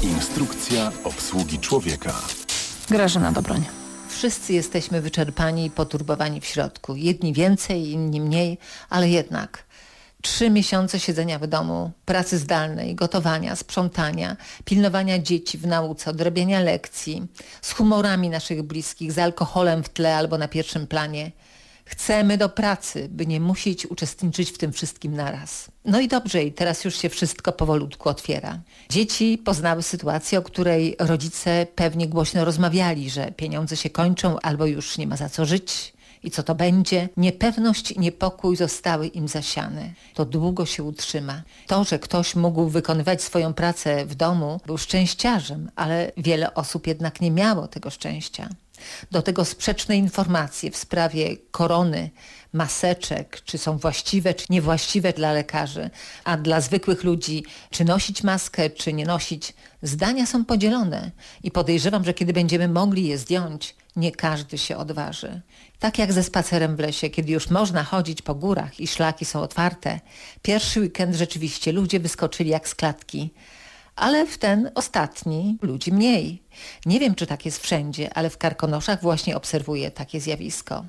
Instrukcja obsługi człowieka. Grażyna Dobroń. Wszyscy jesteśmy wyczerpani i poturbowani w środku. Jedni więcej, inni mniej, ale jednak trzy miesiące siedzenia w domu, pracy zdalnej, gotowania, sprzątania, pilnowania dzieci w nauce, odrabiania lekcji, z humorami naszych bliskich, z alkoholem w tle albo na pierwszym planie – Chcemy do pracy, by nie musieć uczestniczyć w tym wszystkim naraz. No i dobrze, i teraz już się wszystko powolutku otwiera. Dzieci poznały sytuację, o której rodzice pewnie głośno rozmawiali, że pieniądze się kończą albo już nie ma za co żyć. I co to będzie? Niepewność i niepokój zostały im zasiane. To długo się utrzyma. To, że ktoś mógł wykonywać swoją pracę w domu, był szczęściarzem, ale wiele osób jednak nie miało tego szczęścia. Do tego sprzeczne informacje w sprawie korony, maseczek, czy są właściwe, czy niewłaściwe dla lekarzy, a dla zwykłych ludzi, czy nosić maskę, czy nie nosić, zdania są podzielone i podejrzewam, że kiedy będziemy mogli je zdjąć, nie każdy się odważy. Tak jak ze spacerem w lesie, kiedy już można chodzić po górach i szlaki są otwarte, pierwszy weekend rzeczywiście ludzie wyskoczyli jak z klatki, ale w ten ostatni ludzi mniej. Nie wiem, czy tak jest wszędzie, ale w Karkonoszach właśnie obserwuję takie zjawisko.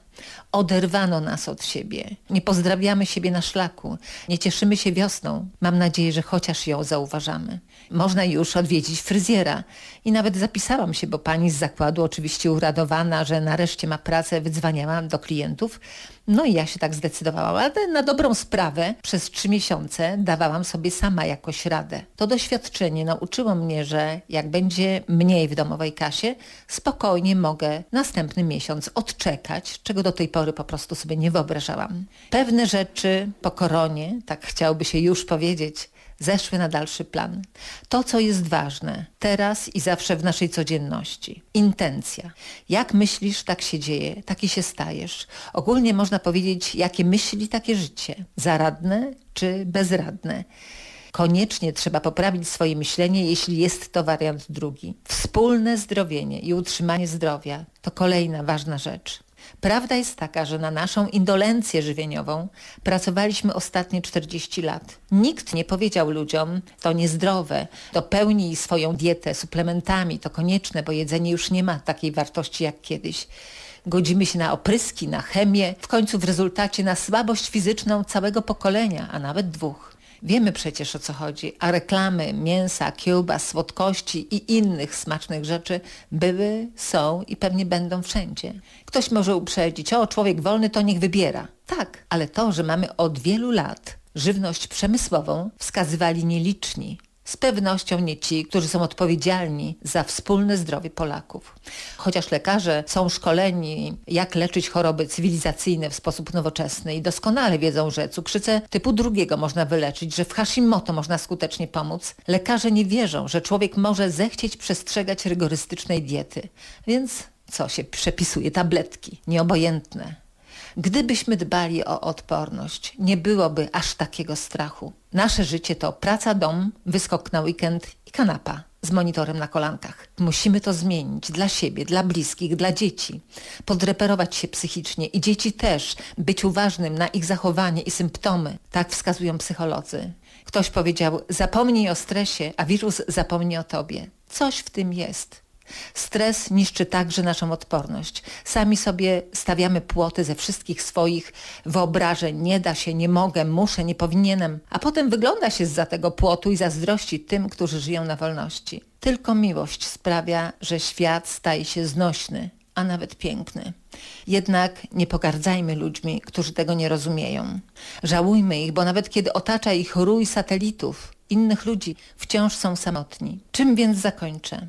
Oderwano nas od siebie. Nie pozdrawiamy siebie na szlaku. Nie cieszymy się wiosną. Mam nadzieję, że chociaż ją zauważamy. Można już odwiedzić fryzjera. I nawet zapisałam się, bo pani z zakładu oczywiście uradowana, że nareszcie ma pracę, wydzwaniała do klientów. No i ja się tak zdecydowałam, ale na dobrą sprawę przez trzy miesiące dawałam sobie sama jakoś radę. To doświadczenie nauczyło mnie, że jak będzie mniej w domowej kasie, spokojnie mogę następny miesiąc odczekać, czego do tej pory po prostu sobie nie wyobrażałam. Pewne rzeczy po koronie, tak chciałoby się już powiedzieć, zeszły na dalszy plan. To, co jest ważne teraz i zawsze w naszej codzienności. Intencja. Jak myślisz, tak się dzieje, taki się stajesz. Ogólnie można powiedzieć, jakie myśli, takie życie. Zaradne czy bezradne. Koniecznie trzeba poprawić swoje myślenie, jeśli jest to wariant drugi. Wspólne zdrowienie i utrzymanie zdrowia to kolejna ważna rzecz. Prawda jest taka, że na naszą indolencję żywieniową pracowaliśmy ostatnie 40 lat. Nikt nie powiedział ludziom, to niezdrowe, dopełnij swoją dietę suplementami, to konieczne, bo jedzenie już nie ma takiej wartości jak kiedyś. Godzimy się na opryski, na chemię, w końcu w rezultacie na słabość fizyczną całego pokolenia, a nawet dwóch. Wiemy przecież o co chodzi, a reklamy mięsa, kiełbas, słodkości i innych smacznych rzeczy były, są i pewnie będą wszędzie. Ktoś może uprzedzić, o człowiek wolny to niech wybiera. Tak, ale to, że mamy od wielu lat żywność przemysłową wskazywali nieliczni. Z pewnością nie ci, którzy są odpowiedzialni za wspólne zdrowie Polaków. Chociaż lekarze są szkoleni, jak leczyć choroby cywilizacyjne w sposób nowoczesny i doskonale wiedzą, że cukrzycę typu drugiego można wyleczyć, że w Hashimoto można skutecznie pomóc, lekarze nie wierzą, że człowiek może zechcieć przestrzegać rygorystycznej diety. Więc co się przepisuje? Tabletki, nieobojętne. Gdybyśmy dbali o odporność, nie byłoby aż takiego strachu. Nasze życie to praca, dom, wyskok na weekend i kanapa z monitorem na kolankach. Musimy to zmienić dla siebie, dla bliskich, dla dzieci. Podreperować się psychicznie i dzieci też, być uważnym na ich zachowanie i symptomy. Tak wskazują psycholodzy. Ktoś powiedział, zapomnij o stresie, a wirus zapomni o tobie. Coś w tym jest. Stres niszczy także naszą odporność. Sami sobie stawiamy płoty ze wszystkich swoich wyobrażeń. Nie da się, nie mogę, muszę, nie powinienem. A potem wygląda się za tego płotu i zazdrości tym, którzy żyją na wolności. Tylko miłość sprawia, że świat staje się znośny, a nawet piękny. Jednak nie pogardzajmy ludźmi, którzy tego nie rozumieją. Żałujmy ich, bo nawet kiedy otacza ich rój satelitów, innych ludzi wciąż są samotni. Czym więc zakończę?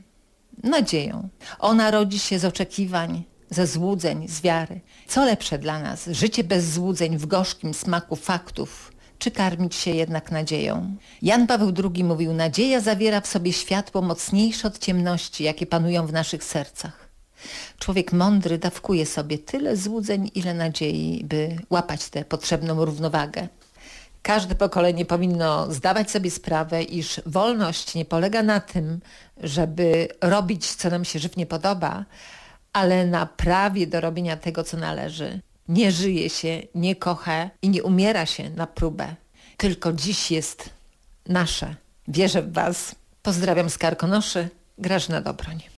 Nadzieją. Ona rodzi się z oczekiwań, ze złudzeń, z wiary. Co lepsze dla nas, życie bez złudzeń w gorzkim smaku faktów, czy karmić się jednak nadzieją? Jan Paweł II mówił, nadzieja zawiera w sobie światło mocniejsze od ciemności, jakie panują w naszych sercach. Człowiek mądry dawkuje sobie tyle złudzeń, ile nadziei, by łapać tę potrzebną równowagę. Każde pokolenie powinno zdawać sobie sprawę, iż wolność nie polega na tym, żeby robić, co nam się żywnie podoba, ale na prawie do robienia tego, co należy. Nie żyje się, nie kocha i nie umiera się na próbę. Tylko dziś jest nasze. Wierzę w Was Pozdrawiam z Karkonoszy, Grażyna Dobroń.